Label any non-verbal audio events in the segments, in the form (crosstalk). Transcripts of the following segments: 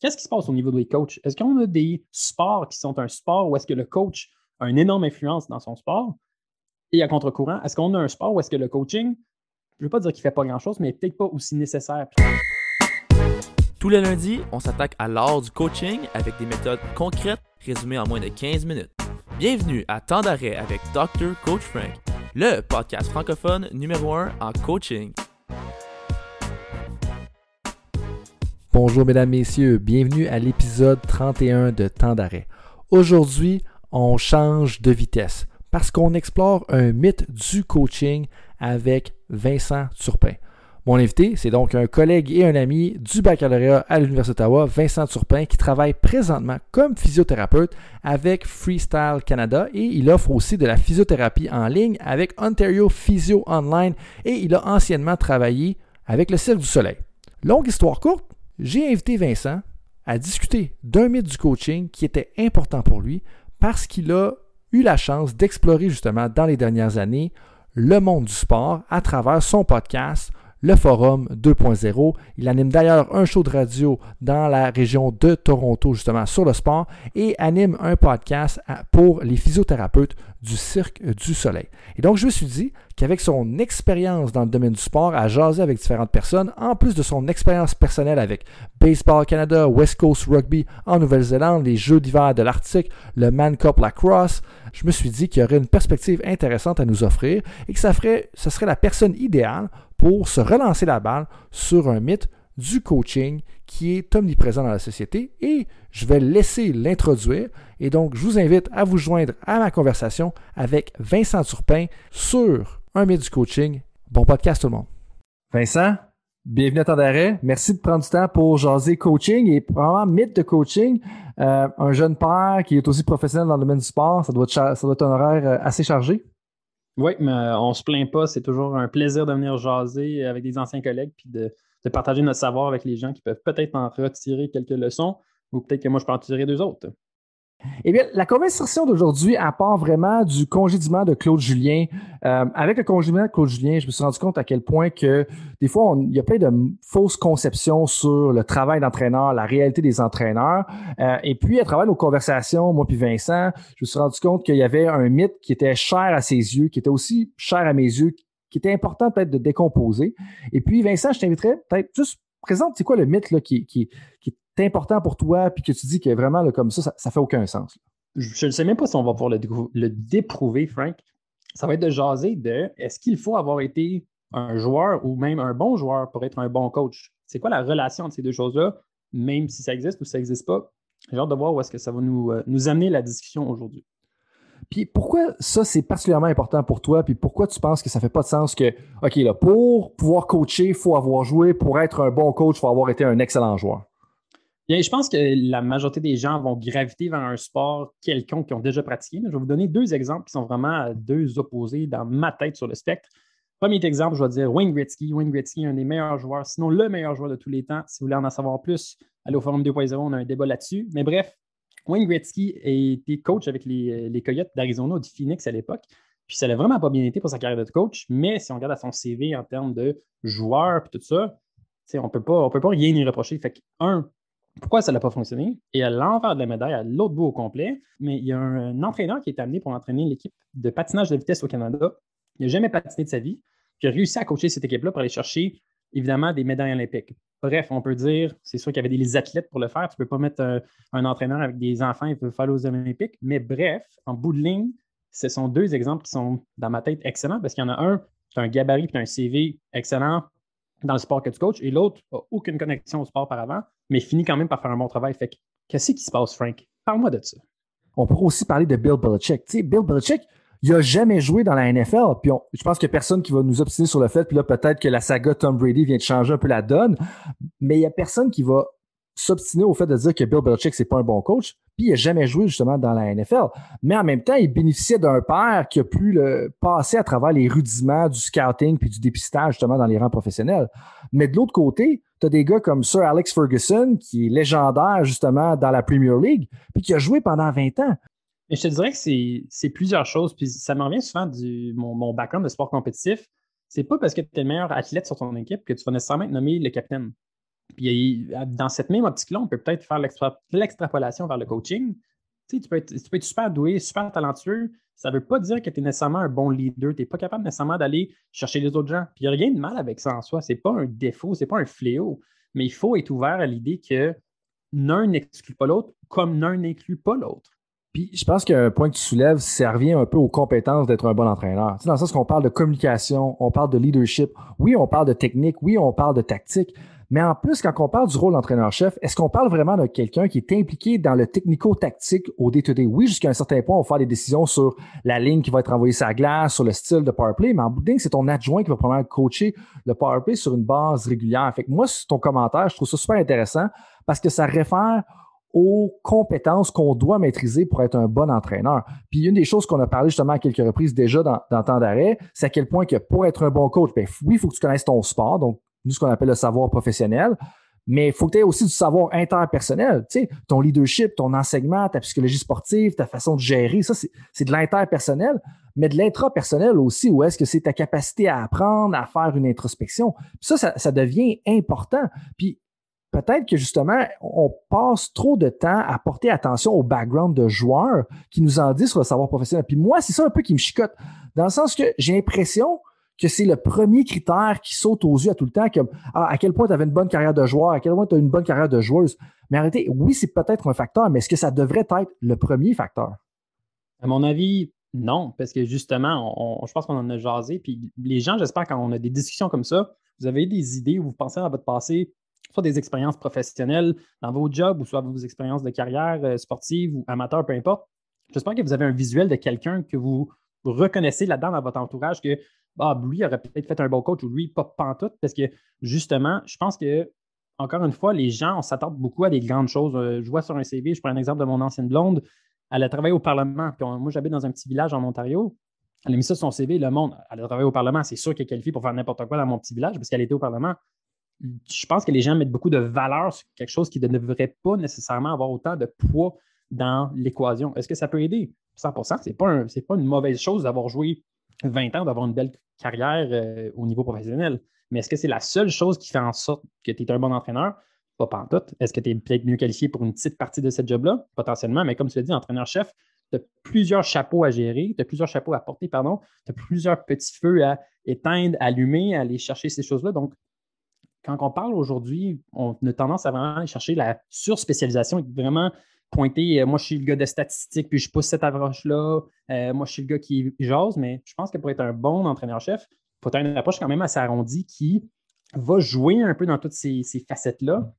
qu'est-ce qui se passe au niveau des coachs? Est-ce qu'on a des sports qui sont un sport où est-ce que le coach a une énorme influence dans son sport? Et à contre-courant, est-ce qu'on a un sport où est-ce que le coaching, je ne veux pas dire qu'il ne fait pas grand-chose, mais peut-être pas aussi nécessaire? Tous les lundis, on s'attaque à l'art du coaching avec des méthodes concrètes résumées en moins de 15 minutes. Bienvenue à Temps d'arrêt avec Dr. Coach Frank, le podcast francophone numéro 1 en coaching. Bonjour mesdames, messieurs, bienvenue à l'épisode 31 de Temps d'arrêt. Aujourd'hui, on change de vitesse parce qu'on explore un mythe du coaching avec Vincent Turpin. Mon invité, c'est donc un collègue et un ami du baccalauréat à l'Université d'Ottawa, Vincent Turpin, qui travaille présentement comme physiothérapeute avec Freestyle Canada et il offre aussi de la physiothérapie en ligne avec Ontario Physio Online et il a anciennement travaillé avec le Cirque du Soleil. Longue histoire courte, j'ai invité Vincent à discuter d'un mythe du coaching qui était important pour lui parce qu'il a eu la chance d'explorer justement dans les dernières années le monde du sport à travers son podcast le Forum 2.0. Il anime d'ailleurs un show de radio dans la région de Toronto, justement, sur le sport, et anime un podcast pour les physiothérapeutes du Cirque du Soleil. Et donc, je me suis dit qu'avec son expérience dans le domaine du sport, à jaser avec différentes personnes, en plus de son expérience personnelle avec Baseball Canada, West Coast Rugby en Nouvelle-Zélande, les Jeux d'hiver de l'Arctique, le Man Cup Lacrosse, je me suis dit qu'il y aurait une perspective intéressante à nous offrir et que ça, ferait, ce serait la personne idéale pour se relancer la balle sur un mythe du coaching qui est omniprésent dans la société et je vais laisser l'introduire et donc je vous invite à vous joindre à ma conversation avec Vincent Turpin sur un mythe du coaching. Bon podcast tout le monde. Vincent, bienvenue à temps d'arrêt. Merci de prendre du temps pour jaser coaching et probablement mythe de coaching. Euh, un jeune père qui est aussi professionnel dans le domaine du sport, ça doit être, ça doit être un horaire euh, assez chargé. Oui, mais euh, on se plaint pas. C'est toujours un plaisir de venir jaser avec des anciens collègues puis de, partager notre savoir avec les gens qui peuvent peut-être en retirer quelques leçons ou peut-être que moi, je peux en tirer deux autres. Eh bien, la conversation d'aujourd'hui, à part vraiment du congédiement de Claude Julien, euh, avec le congédiement de Claude Julien, je me suis rendu compte à quel point que des fois, il y a plein de fausses conceptions sur le travail d'entraîneur, la réalité des entraîneurs. Euh, et puis, à travers nos conversations, moi puis Vincent, je me suis rendu compte qu'il y avait un mythe qui était cher à ses yeux, qui était aussi cher à mes yeux, qui était important peut-être de décomposer. Et puis, Vincent, je t'inviterais peut-être juste présente, c'est quoi le mythe là, qui, qui, qui important pour toi, puis que tu dis que vraiment, comme ça, ça, ne fait aucun sens. Je ne sais même pas si on va pouvoir le, déprouver, Frank. Ça va être de jaser de est-ce qu'il faut avoir été un joueur ou même un bon joueur pour être un bon coach? C'est quoi la relation entre ces deux choses-là, même si ça existe ou ça n'existe pas? J'ai hâte de voir où est-ce que ça va nous, euh, nous amener la discussion aujourd'hui. Puis pourquoi ça, c'est particulièrement important pour toi? Puis pourquoi tu penses que ça ne fait pas de sens que, OK, là, pour pouvoir coacher, il faut avoir joué. Pour être un bon coach, il faut avoir été un excellent joueur? Je pense que la majorité des gens vont graviter vers un sport quelconque qu'ils ont déjà pratiqué. je vais vous donner deux exemples qui sont vraiment deux opposés dans ma tête sur le spectre. Premier exemple, je vais dire Wayne Gretzky. Wayne Gretzky est un des meilleurs joueurs, sinon le meilleur joueur de tous les temps. Si vous voulez en savoir plus, allez au Forum 2.0, on a un débat là-dessus. Mais bref, Wayne Gretzky était coach avec les, les Coyotes d'Arizona ou du Phoenix à l'époque. Puis ça n'a vraiment pas bien été pour sa carrière de coach, mais si on regarde à son CV en termes de joueur et tout ça, on ne peut pas rien y reprocher. Fait que, un, pourquoi ça n'a pas fonctionné? Et à l'envers de la médaille, à l'autre bout au complet, mais il y a un, entraîneur qui est amené pour entraîner l'équipe de patinage de vitesse au Canada. Il n'a jamais patiné de sa vie. Puis a réussi à coacher cette équipe-là pour aller chercher, évidemment, des médailles olympiques. Bref, on peut dire, c'est sûr qu'il y avait des athlètes pour le faire. Tu ne peux pas mettre un, entraîneur avec des enfants, il peut faire aux Olympiques. Mais bref, en bout de ligne, ce sont deux exemples qui sont, dans ma tête, excellents parce qu'il y en a un, tu as un gabarit et un CV excellent dans le sport que tu coaches, et l'autre n'a aucune connexion au sport par avant, mais finit quand même par faire un bon travail. Fait qu'est-ce qui se passe, Frank? Parle-moi de ça. On pourrait aussi parler de Bill Belichick. Tu sais, Bill Belichick, il n'a jamais joué dans la NFL. Puis je pense qu'il n'y a personne qui va nous obstiner sur le fait. Puis là, peut-être que la saga Tom Brady vient de changer un peu la donne. Mais il n'y a personne qui va s'obstiner au fait de dire que Bill Belichick, c'est pas un bon coach, puis il n'a jamais joué justement dans la NFL. Mais en même temps, il bénéficiait d'un père qui a pu le passer à travers les rudiments du scouting puis du dépistage justement dans les rangs professionnels. Mais de l'autre côté, tu as des gars comme Sir Alex Ferguson, qui est légendaire justement dans la Premier League, puis qui a joué pendant 20 ans. Et je te dirais que c'est plusieurs choses, puis ça me revient souvent du mon, mon background de sport compétitif. C'est pas parce que tu es le meilleur athlète sur ton équipe que tu vas nécessairement être nommé le capitaine Puis dans cette même optique-là, on peut peut-être faire l'extrapolation vers le coaching. Tu, peux être, tu peux être super doué, super talentueux. Ça ne veut pas dire que tu es nécessairement un bon leader. Tu n'es pas capable nécessairement d'aller chercher les autres gens. Puis il n'y a rien de mal avec ça en soi. Ce n'est pas un défaut, ce n'est pas un fléau. Mais il faut être ouvert à l'idée que l'un n'exclut pas l'autre, comme l'un n'inclut pas l'autre. Puis je pense qu'un point que tu soulèves, ça revient un peu aux compétences d'être un bon entraîneur. dans le sens qu'on parle de communication, on parle de leadership, oui, on parle de technique, oui, on parle de tactique, mais en plus, quand on parle du rôle d'entraîneur-chef, est-ce qu'on parle vraiment de quelqu'un qui est impliqué dans le technico-tactique au day-to-day? Oui, jusqu'à un certain point, on va faire des décisions sur la ligne qui va être envoyée sur la glace, sur le style de powerplay, mais en bout de ligne, c'est ton adjoint qui va probablement coacher le powerplay sur une base régulière. Fait que moi, ton commentaire, je trouve ça super intéressant parce que ça réfère aux compétences qu'on doit maîtriser pour être un bon entraîneur. Puis une des choses qu'on a parlé justement à quelques reprises déjà dans, dans temps d'arrêt, c'est à quel point que pour être un bon coach, ben, oui, il faut que tu connaisses ton sport, donc nous, ce qu'on appelle le savoir professionnel. Mais il faut que tu aies aussi du savoir interpersonnel. Tu ton leadership, ton enseignement, ta psychologie sportive, ta façon de gérer, ça, c'est de l'interpersonnel, mais de l'intrapersonnel aussi, où est-ce que c'est ta capacité à apprendre, à faire une introspection. ça, ça, ça devient important. Puis peut-être que justement, on passe trop de temps à porter attention au background de joueurs qui nous en disent sur le savoir professionnel. Puis moi, c'est ça un peu qui me chicote, dans le sens que j'ai l'impression que c'est le premier critère qui saute aux yeux à tout le temps, comme ah, à quel point tu avais une bonne carrière de joueur, à quel point tu as une bonne carrière de joueuse. Mais arrêtez, oui, c'est peut-être un facteur, mais est-ce que ça devrait être le premier facteur? À mon avis, non, parce que justement, je pense qu'on en a jasé. Puis les gens, j'espère, quand on a des discussions comme ça, vous avez des idées ou vous pensez à votre passé, soit des expériences professionnelles dans vos jobs ou soit vos expériences de carrière euh, sportive ou amateur, peu importe. J'espère que vous avez un visuel de quelqu'un que vous reconnaissez là-dedans dans votre entourage que ah, lui aurait peut-être fait un bon coach ou lui, pas pantoute, parce que justement, je pense que, encore une fois, les gens, on s'attend beaucoup à des grandes choses. Euh, je vois sur un CV, je prends un exemple de mon ancienne blonde, elle a travaillé au Parlement, puis moi, j'habite dans un petit village en Ontario. Elle a mis ça sur son CV, le monde, elle a travaillé au Parlement, c'est sûr qu'elle est qualifiée pour faire n'importe quoi dans mon petit village parce qu'elle était au Parlement. Je pense que les gens mettent beaucoup de valeur sur quelque chose qui ne devrait pas nécessairement avoir autant de poids dans l'équation. Est-ce que ça peut aider? 100 Ce n'est pas, pas une mauvaise chose d'avoir joué 20 ans, d'avoir une belle carrière euh, au niveau professionnel. Mais est-ce que c'est la seule chose qui fait en sorte que tu es un bon entraîneur? Pas pantoute. Est-ce que tu es peut-être mieux qualifié pour une petite partie de cette job-là? Potentiellement, mais comme tu l'as dit, entraîneur-chef, tu as plusieurs chapeaux à gérer, tu as plusieurs chapeaux à porter, pardon, tu as plusieurs petits feux à éteindre, allumer, à aller chercher ces choses-là. Donc, quand on parle aujourd'hui, on a tendance à vraiment aller chercher la surspécialisation et vraiment pointer, euh, moi, je suis le gars de statistiques, puis je pousse cette approche-là. Euh, moi, je suis le gars qui jase, mais je pense que pour être un bon entraîneur-chef, il faut avoir une approche quand même assez arrondie qui va jouer un peu dans toutes ces, ces facettes-là.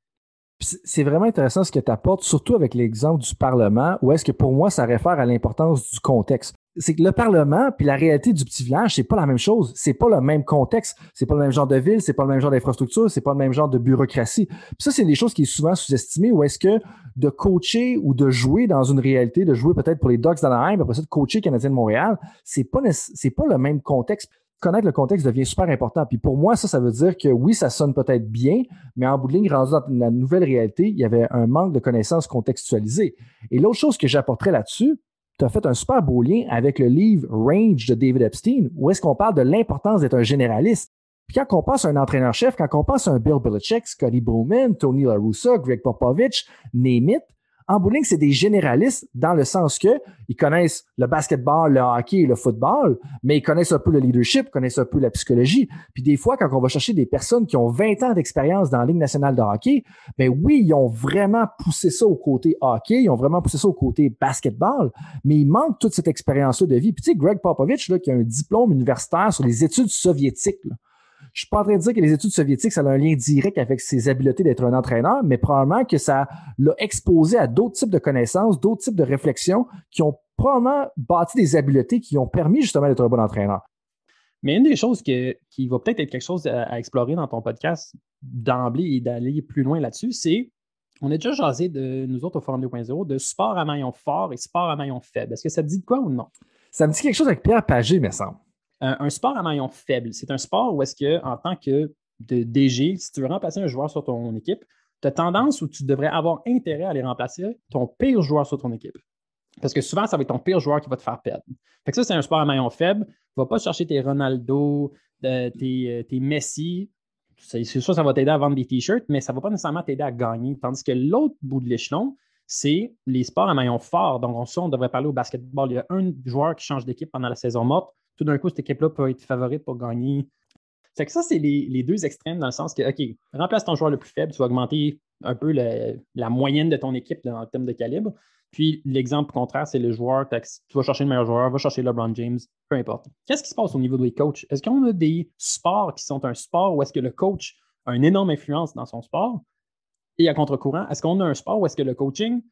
C'est vraiment intéressant ce que tu apportes, surtout avec l'exemple du Parlement, où est-ce que pour moi, ça réfère à l'importance du contexte c'est que le Parlement puis la réalité du petit village, c'est pas la même chose. C'est pas le même contexte. C'est pas le même genre de ville, c'est pas le même genre d'infrastructure, c'est pas le même genre de bureaucratie. Puis ça, c'est des choses qui sont souvent sous-estimées. Ou est-ce que de coacher ou de jouer dans une réalité, de jouer peut-être pour les Ducks d'Anaheim, après ça de coacher Canadien de Montréal, c'est pas c'est pas le même contexte. Connaître le contexte devient super important. Puis pour moi, ça, ça veut dire que oui, ça sonne peut-être bien, mais en bout de ligne, rendu dans la nouvelle réalité, il y avait un manque de connaissances contextualisées. Et l'autre chose que j'apporterais là-dessus, tu as fait un super beau lien avec le livre Range de David Epstein, où est-ce qu'on parle de l'importance d'être un généraliste. Puis quand on passe à un entraîneur-chef, quand on passe à un Bill Belichick, Scotty Bowman, Tony La Russa, Greg Popovich, name it, en bowling, c'est des généralistes dans le sens que ils connaissent le basketball, le hockey et le football, mais ils connaissent un peu le leadership, connaissent un peu la psychologie. Puis des fois, quand on va chercher des personnes qui ont 20 ans d'expérience dans la Ligue nationale de hockey, ben oui, ils ont vraiment poussé ça au côté hockey, ils ont vraiment poussé ça au côté basketball, mais il manque toute cette expérience-là de vie. Puis tu sais, Greg Popovich, là, qui a un diplôme universitaire sur les études soviétiques, je suis pas en train de dire que les études soviétiques, ça a un lien direct avec ses habiletés d'être un entraîneur, mais probablement que ça l'a exposé à d'autres types de connaissances, d'autres types de réflexions qui ont probablement bâti des habiletés qui ont permis justement d'être un bon entraîneur. Mais une des choses qui va peut-être être quelque chose à, explorer dans ton podcast d'emblée et d'aller plus loin là-dessus, c'est on a déjà jasé de nous autres au Forum 2.0 de sport à maillon fort et sport à maillon faible. Est-ce que ça te dit de quoi ou non? Ça me dit quelque chose avec Pierre Pagé, me semble un, sport à maillon faible, c'est un sport où est-ce que, en tant que DG, si tu veux remplacer un joueur sur ton équipe, tu as tendance où tu devrais avoir intérêt à aller remplacer ton pire joueur sur ton équipe. Parce que souvent, ça va être ton pire joueur qui va te faire perdre. Fait que ça, c'est un sport à maillon faible. Va pas chercher tes Ronaldo, euh, tes, euh, tes, Messi. c'est sûr, ça va t'aider à vendre des t-shirts, mais ça ne va pas nécessairement t'aider à gagner. Tandis que l'autre bout de l'échelon, c'est les sports à maillon fort. Donc, on, on devrait parler au basketball. Il y a un joueur qui change d'équipe pendant la saison morte. Tout d'un coup, cette équipe-là peut être favorite pour gagner. C'est que ça, c'est les, deux extrêmes dans le sens que, OK, remplace ton joueur le plus faible, tu vas augmenter un peu la moyenne de ton équipe en termes de calibre. Puis l'exemple contraire, c'est le joueur, tu vas chercher le meilleur joueur, va chercher LeBron James, peu importe. Qu'est-ce qui se passe au niveau des coachs? Est-ce qu'on a des sports qui sont un sport où est-ce que le coach a une énorme influence dans son sport? Et à contre-courant, est-ce qu'on a un sport où est-ce que le coaching,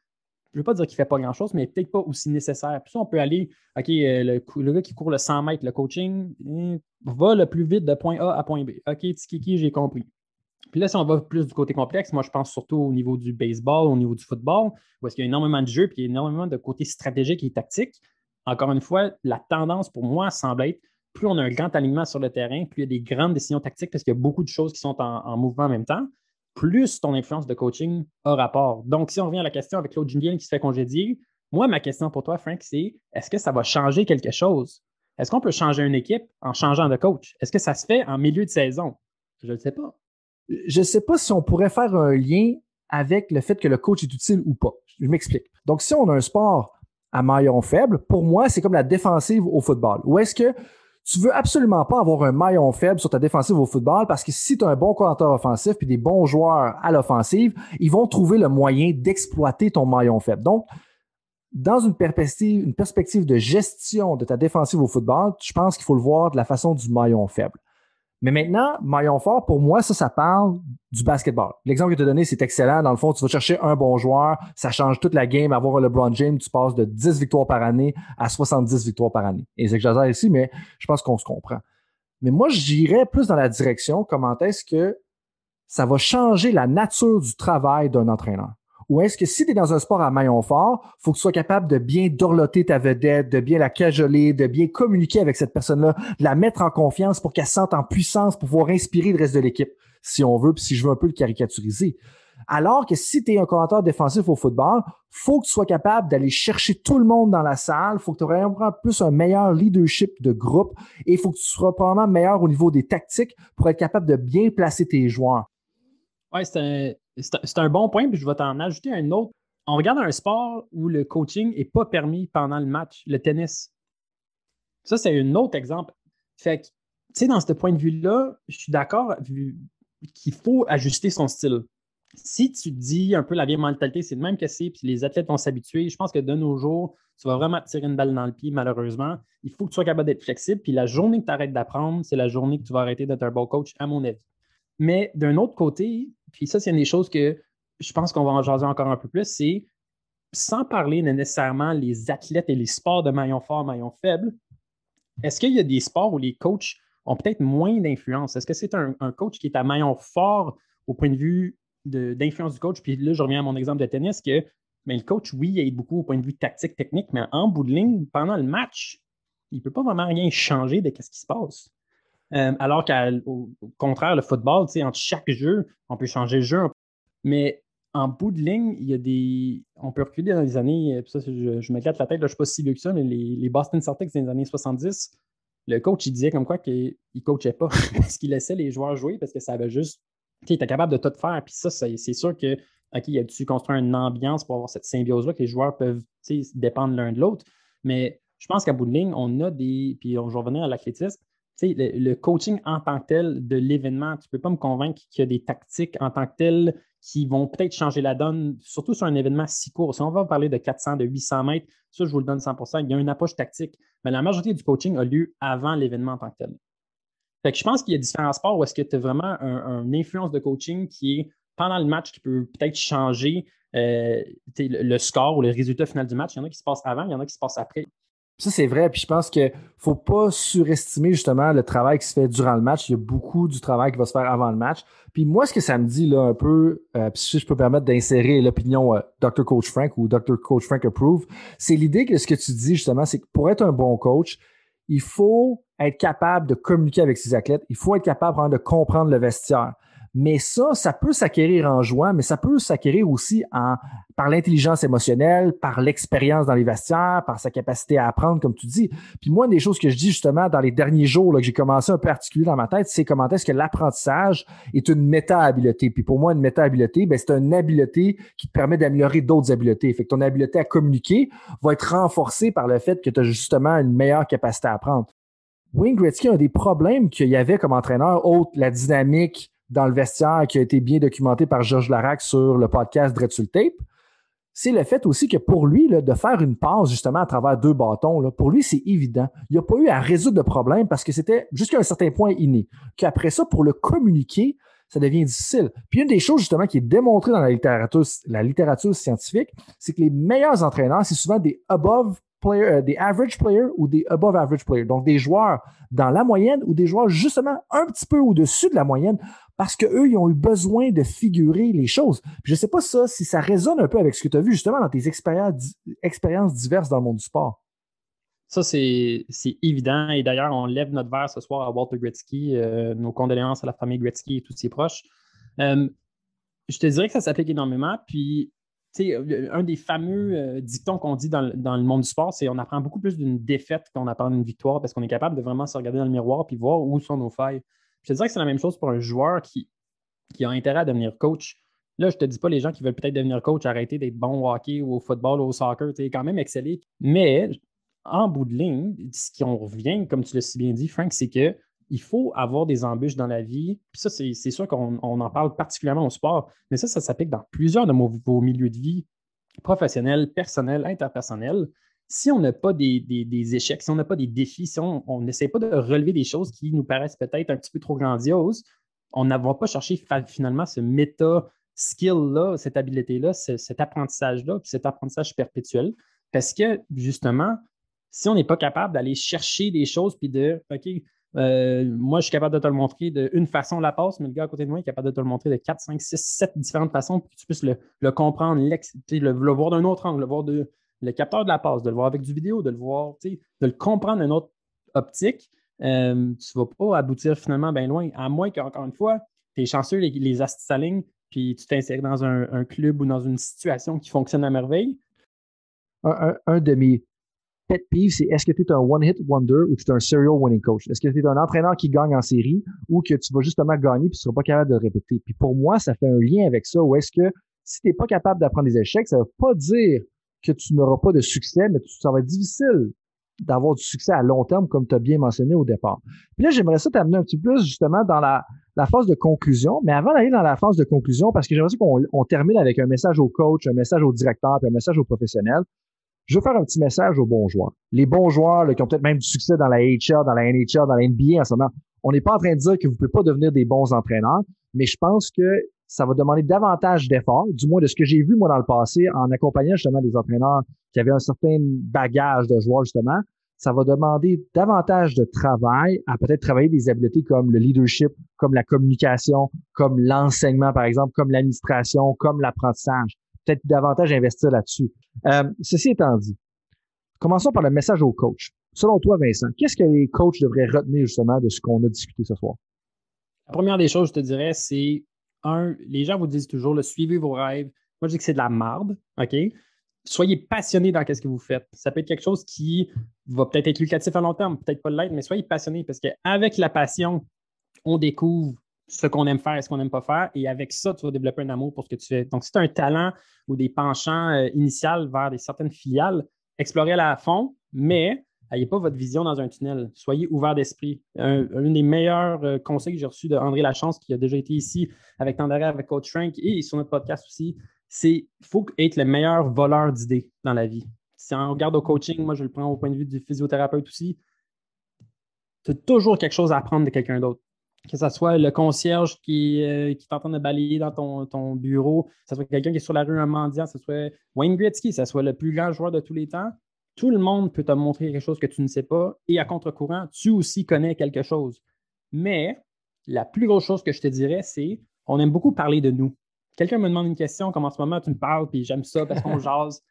je ne veux pas dire qu'il ne fait pas grand-chose, mais peut-être pas aussi nécessaire. Puis ça, on peut aller, OK, euh, le, gars qui court le 100 mètres, le coaching, eh, va le plus vite de point A à point B. OK, Tiki, j'ai compris. Puis là, si on va plus du côté complexe, moi, je pense surtout au niveau du baseball, au niveau du football, où est-ce qu'il y a énormément de jeux, puis il y a énormément de côté stratégique et tactique. Encore une fois, la tendance pour moi semble être plus on a un grand alignement sur le terrain, plus il y a des grandes décisions tactiques parce qu'il y a beaucoup de choses qui sont en, mouvement en même temps, plus ton influence de coaching a rapport. Donc, si on revient à la question avec Claude Julien qui se fait congédier, moi, ma question pour toi, Frank, c'est est-ce que ça va changer quelque chose? Est-ce qu'on peut changer une équipe en changeant de coach? Est-ce que ça se fait en milieu de saison? Je ne sais pas je ne sais pas si on pourrait faire un lien avec le fait que le coach est utile ou pas. Je m'explique. Donc, si on a un sport à maillon faible, pour moi, c'est comme la défensive au football. Ou est-ce que tu veux absolument pas avoir un maillon faible sur ta défensive au football parce que si tu as un bon coordinateur offensif puis des bons joueurs à l'offensive, ils vont trouver le moyen d'exploiter ton maillon faible. Donc, dans une perspective, une perspective de gestion de ta défensive au football, je pense qu'il faut le voir de la façon du maillon faible. Mais maintenant, maillon fort, pour moi, ça, ça parle du basketball. L'exemple que tu as donné, c'est excellent. Dans le fond, tu vas chercher un bon joueur, ça change toute la game. Avoir un LeBron James, tu passes de 10 victoires par année à 70 victoires par année. Et c'est que j'adore ici, mais je pense qu'on se comprend. Mais moi, j'irais plus dans la direction comment est-ce que ça va changer la nature du travail d'un entraîneur? Ou est-ce que si tu es dans un sport à maillon fort, faut que tu sois capable de bien dorloter ta vedette, de bien la cajoler, de bien communiquer avec cette personne-là, de la mettre en confiance pour qu'elle sente en puissance pour pouvoir inspirer le reste de l'équipe, si on veut, puis si je veux un peu le caricaturiser. Alors que si tu es un commentateur défensif au football, faut que tu sois capable d'aller chercher tout le monde dans la salle, faut que tu aies vraiment plus un meilleur leadership de groupe et faut que tu sois probablement meilleur au niveau des tactiques pour être capable de bien placer tes joueurs. Oui, c'est un, bon point, puis je vais t'en ajouter un autre. On regarde un sport où le coaching n'est pas permis pendant le match, le tennis. Ça, c'est un autre exemple. Fait que, tu sais, dans ce point de vue-là, je suis d'accord qu'il faut ajuster son style. Si tu dis un peu la vieille mentalité, c'est le même que c'est, puis les athlètes vont s'habituer, je pense que de nos jours, tu vas vraiment tirer une balle dans le pied, malheureusement. Il faut que tu sois capable d'être flexible, puis la journée que tu arrêtes d'apprendre, c'est la journée que tu vas arrêter d'être un bon coach, à mon avis. Mais d'un autre côté, puis ça, c'est une des choses que je pense qu'on va en jaser encore un peu plus, c'est sans parler nécessairement les athlètes et les sports de maillon fort, maillon faible, est-ce qu'il y a des sports où les coachs ont peut-être moins d'influence? Est-ce que c'est un, coach qui est à maillon fort au point de vue d'influence du coach? Puis là, je reviens à mon exemple de tennis, que mais le coach, oui, il aide beaucoup au point de vue tactique, technique, mais en bout de ligne, pendant le match, il ne peut pas vraiment rien changer de ce qui se passe. Euh, alors qu'au contraire, le football, entre chaque jeu, on peut changer le jeu. Mais en bout de ligne, il y a des. On peut reculer dans les années. Ça, je, je m'éclate la tête, je ne suis pas si vieux que ça, mais les, Boston Celtics dans les années 70, le coach, il disait comme quoi qu'il ne coachait pas. (laughs) parce qu'il laissait les joueurs jouer parce que ça avait juste. Il était capable de tout faire. Puis ça, c'est sûr que. OK, il a dû construire une ambiance pour avoir cette symbiose-là, que les joueurs peuvent dépendre l'un de l'autre. Mais je pense qu'à bout de ligne, on a des. Puis on, vais revenir à l'athlétisme le, coaching en tant que tel de l'événement, tu ne peux pas me convaincre qu'il y a des tactiques en tant que tel qui vont peut-être changer la donne, surtout sur un événement si court. Si on va parler de 400, de 800 mètres, ça, je vous le donne 100% Il y a une approche tactique, mais la majorité du coaching a lieu avant l'événement en tant que tel. Je pense qu'il y a différents sports où est-ce que tu as vraiment une influence de coaching qui est pendant le match qui peut peut-être changer euh, le score ou le résultat final du match. Il y en a qui se passent avant, il y en a qui se passent après. Ça, c'est vrai. Puis je pense qu'il ne faut pas surestimer justement le travail qui se fait durant le match. Il y a beaucoup du travail qui va se faire avant le match. Puis moi, ce que ça me dit là un peu, euh, si je peux me permettre d'insérer l'opinion euh, Dr. Coach Frank ou Dr. Coach Frank Approve, c'est l'idée que ce que tu dis justement, c'est que pour être un bon coach, il faut être capable de communiquer avec ses athlètes. Il faut être capable de comprendre le vestiaire. Mais ça, ça peut s'acquérir en jouant, mais ça peut s'acquérir aussi en, par l'intelligence émotionnelle, par l'expérience dans les vestiaires, par sa capacité à apprendre, comme tu dis. Puis moi, une des choses que je dis justement dans les derniers jours là, que j'ai commencé un peu articuler dans ma tête, c'est comment est-ce que l'apprentissage est une méta-habileté. Puis pour moi, une méta-habileté, ben, c'est une habileté qui te permet d'améliorer d'autres habiletés. Fait que ton habileté à communiquer va être renforcée par le fait que tu as justement une meilleure capacité à apprendre. Wayne Gretzky a un des problèmes qu'il y avait comme entraîneur, autre la dynamique dans le vestiaire qui a été bien documenté par Georges Larac sur le podcast Dread Tape, c'est le fait aussi que pour lui, de faire une passe justement à travers deux bâtons, pour lui, c'est évident. Il n'y a pas eu à résoudre de problème parce que c'était jusqu'à un certain point inné. Qu'après ça, pour le communiquer, ça devient difficile. Puis une des choses justement qui est démontrée dans la littérature scientifique, c'est que les meilleurs entraîneurs, c'est souvent des above euh, des average players ou des above average players. Donc, des joueurs dans la moyenne ou des joueurs justement un petit peu au-dessus de la moyenne parce qu'eux, ils ont eu besoin de figurer les choses. je ne sais pas ça, si ça résonne un peu avec ce que tu as vu justement dans tes expériences, diverses dans le monde du sport. Ça, c'est évident. Et d'ailleurs, on lève notre verre ce soir à Walter Gretzky, euh, nos condoléances à la famille Gretzky et tous ses proches. Euh, je te dirais que ça s'applique énormément. Puis un des fameux euh, dictons qu'on dit dans, le monde du sport, c'est on apprend beaucoup plus d'une défaite qu'on apprend d'une victoire parce qu'on est capable de vraiment se regarder dans le miroir et voir où sont nos failles. Je te dirais que c'est la même chose pour un joueur qui, a intérêt à devenir coach. Là, je ne te dis pas les gens qui veulent peut-être devenir coach, arrêter d'être bons au hockey ou au football ou au soccer, tu quand même exceller. Mais en bout de ligne, ce qu'on revient, comme tu l'as si bien dit, Frank, c'est que il faut avoir des embûches dans la vie. Puis ça, c'est sûr qu'on en parle particulièrement au sport, mais ça, ça s'applique dans plusieurs de vos milieux de vie, professionnels, personnels, interpersonnels. Si on n'a pas des, échecs, si on n'a pas des défis, si on n'essaie pas de relever des choses qui nous paraissent peut-être un petit peu trop grandioses, on n'a pas cherché finalement ce méta skill-là, cette habileté-là, cet apprentissage-là, puis cet apprentissage perpétuel. Parce que justement, si on n'est pas capable d'aller chercher des choses puis de OK, euh, moi, je suis capable de te le montrer d'une façon la passe, mais le gars à côté de moi est capable de te le montrer de 4, 5, 6, 7 différentes façons pour que tu puisses le, comprendre, le, le, voir d'un autre angle, le voir de le capteur de la passe, de le voir avec du vidéo, de le voir, de le comprendre d'une autre optique. Euh, tu ne vas pas aboutir finalement bien loin, à moins qu'encore une fois, tu es chanceux, les, les s'alignent, puis tu t'insères dans un, club ou dans une situation qui fonctionne à merveille. Un, un de mes pet peeve, c'est est-ce que tu es un one-hit wonder ou tu es un serial winning coach? Est-ce que tu es un entraîneur qui gagne en série ou que tu vas justement gagner puis tu seras pas capable de répéter? Puis pour moi, ça fait un lien avec ça. Ou est-ce que si tu n'es pas capable d'apprendre des échecs, ça ne veut pas dire que tu n'auras pas de succès, mais ça va être difficile d'avoir du succès à long terme, comme tu as bien mentionné au départ. Puis là, j'aimerais ça t'amener un petit peu plus justement dans la, la phase de conclusion. Mais avant d'aller dans la phase de conclusion, parce que j'aimerais ça qu'on termine avec un message au coach, un message au directeur, puis un message aux professionnels je veux faire un petit message aux bons joueurs. Les bons joueurs qui ont peut-être même du succès dans la HL, dans la NHL, dans la NBA en ce moment, on n'est pas en train de dire que vous ne pouvez pas devenir des bons entraîneurs, mais je pense que ça va demander davantage d'efforts, du moins de ce que j'ai vu moi dans le passé en accompagnant justement des entraîneurs qui avaient un certain bagage de joueurs justement. Ça va demander davantage de travail à peut-être travailler des habiletés comme le leadership, comme la communication, comme l'enseignement par exemple, comme l'administration, comme l'apprentissage peut-être davantage investir là-dessus. Euh, ceci étant dit, commençons par le message au coach. Selon toi, Vincent, qu'est-ce que les coachs devraient retenir justement de ce qu'on a discuté ce soir? La première des choses, je te dirais, c'est un, les gens vous disent toujours le suivez vos rêves. Moi, je dis que c'est de la marde, OK? Soyez passionné dans ce que vous faites. Ça peut être quelque chose qui va peut-être être lucratif à long terme, peut-être pas l'être, mais soyez passionné parce qu'avec la passion, on découvre ce qu'on aime faire et ce qu'on n'aime pas faire. Et avec ça, tu vas développer un amour pour ce que tu fais. Donc, si tu as un talent ou des penchants euh, vers des certaines filiales, explorez-la à fond, mais n'ayez pas votre vision dans un tunnel. Soyez ouvert d'esprit. Un, des meilleurs euh, conseils que j'ai reçus de André Lachance, qui a déjà été ici avec Tandara, avec Coach Frank et sur notre podcast aussi, c'est faut être le meilleur voleur d'idées dans la vie. Si on regarde au coaching, moi je le prends au point de vue du physiothérapeute aussi, tu as toujours quelque chose à apprendre de quelqu'un d'autre que ce soit le concierge qui, euh, qui t'entend de balayer dans ton, bureau, que ce soit quelqu'un qui est sur la rue un mendiant, que ce soit Wayne Gretzky, que ce soit le plus grand joueur de tous les temps, tout le monde peut te montrer quelque chose que tu ne sais pas et à contre-courant, tu aussi connais quelque chose. Mais la plus grosse chose que je te dirais, c'est on aime beaucoup parler de nous. Quelqu'un me demande une question, comme en ce moment tu me parles, puis j'aime ça parce qu'on (laughs) jase.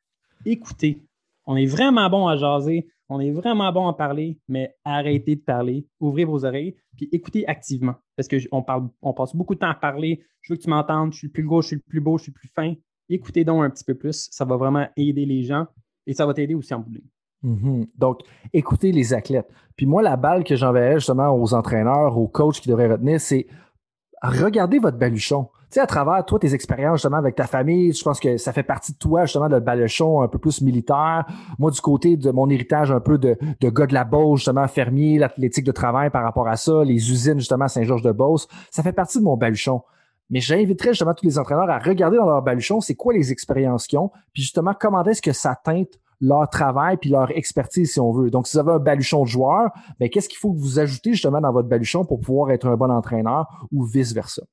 Écoutez, on est vraiment bon à jaser. On est vraiment bon à parler, mais arrêtez de parler, ouvrez vos oreilles, puis écoutez activement. Parce qu'on on passe beaucoup de temps à parler. Je veux que tu m'entendes, je suis le plus gros, je suis le plus beau, je suis le plus fin. Écoutez donc un petit peu plus. Ça va vraiment aider les gens et ça va t'aider aussi en boulot. Mhm. Donc, écoutez les athlètes. Puis moi, la balle que j'enverrais justement aux entraîneurs, aux coachs qui devraient retenir, c'est regardez votre baluchon. Sais, à travers toi, tes expériences justement avec ta famille, je pense que ça fait partie de toi justement le baluchon un peu plus militaire. Moi, du côté de mon héritage un peu de, de gars de la Beauce, justement fermier, l'athlétique de travail par rapport à ça, les usines justement Saint-Georges-de-Beauce, ça fait partie de mon baluchon. Mais j'inviterais justement tous les entraîneurs à regarder dans leur baluchon, c'est quoi les expériences qu'ils ont, puis justement comment est-ce que ça teinte leur travail puis leur expertise, si on veut. Donc, si vous avez un baluchon de joueur, ben, qu'est-ce qu'il faut que vous ajoutez justement dans votre baluchon pour pouvoir être un bon entraîneur ou vice-versa?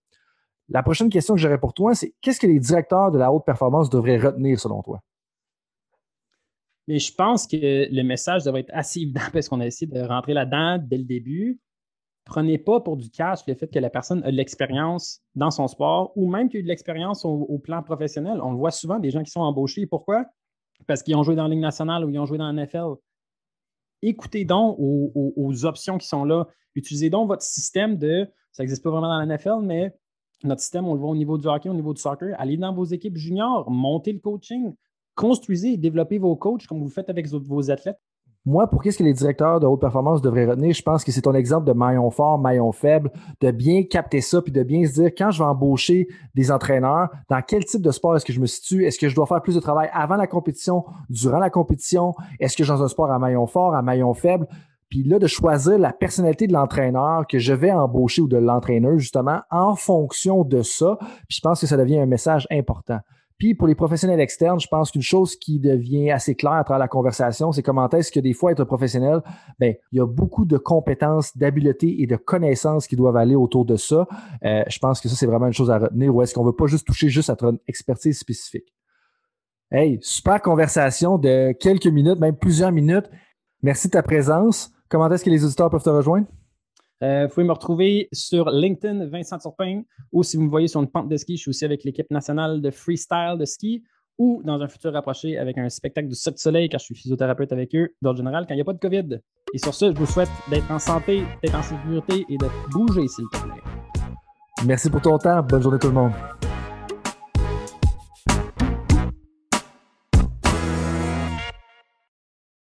La prochaine question que j'aurais pour toi, c'est qu'est-ce que les directeurs de la haute performance devraient retenir selon toi? Mais je pense que le message devrait être assez évident parce qu'on a essayé de rentrer là-dedans dès le début. Prenez pas pour du cash le fait que la personne a de l'expérience dans son sport ou même qu'il a de l'expérience au, plan professionnel. On le voit souvent, des gens qui sont embauchés. Pourquoi? parce qu'ils ont joué dans la Ligue nationale ou ils ont joué dans la NFL. Écoutez donc aux, options qui sont là. Utilisez donc votre système de, ça n'existe pas vraiment dans la NFL, mais notre système, on le voit au niveau du hockey, au niveau du soccer. Allez dans vos équipes juniors, montez le coaching, construisez et développez vos coachs comme vous faites avec vos athlètes. Moi, pour qu'est-ce que les directeurs de haute performance devraient retenir, je pense que c'est ton exemple de maillon fort, maillon faible, de bien capter ça, puis de bien se dire, quand je vais embaucher des entraîneurs, dans quel type de sport est-ce que je me situe? Est-ce que je dois faire plus de travail avant la compétition, durant la compétition? Est-ce que dans un sport à maillon fort, à maillon faible? Puis là, de choisir la personnalité de l'entraîneur que je vais embaucher ou de l'entraîneur, justement, en fonction de ça. Puis je pense que ça devient un message important. Puis pour les professionnels externes, je pense qu'une chose qui devient assez claire à travers la conversation, c'est comment est-ce que des fois être professionnel, ben il y a beaucoup de compétences, d'habiletés et de connaissances qui doivent aller autour de ça. Euh, je pense que ça c'est vraiment une chose à retenir. Ou est-ce qu'on veut pas juste toucher juste à notre expertise spécifique? Hey, super conversation de quelques minutes, même plusieurs minutes. Merci de ta présence. Comment est-ce que les auditeurs peuvent te rejoindre? Euh, vous pouvez me retrouver sur LinkedIn, Vincent Turpin, ou si vous me voyez sur une pente de ski, je suis aussi avec l'équipe nationale de freestyle de ski, ou dans un futur rapproché avec un spectacle de de soleil, car je suis physiothérapeute avec eux, d'ordre général, quand il n'y a pas de COVID. Et sur ce, je vous souhaite d'être en santé, d'être en sécurité et de bouger, s'il te plaît. Merci pour ton temps. Bonne journée tout le monde.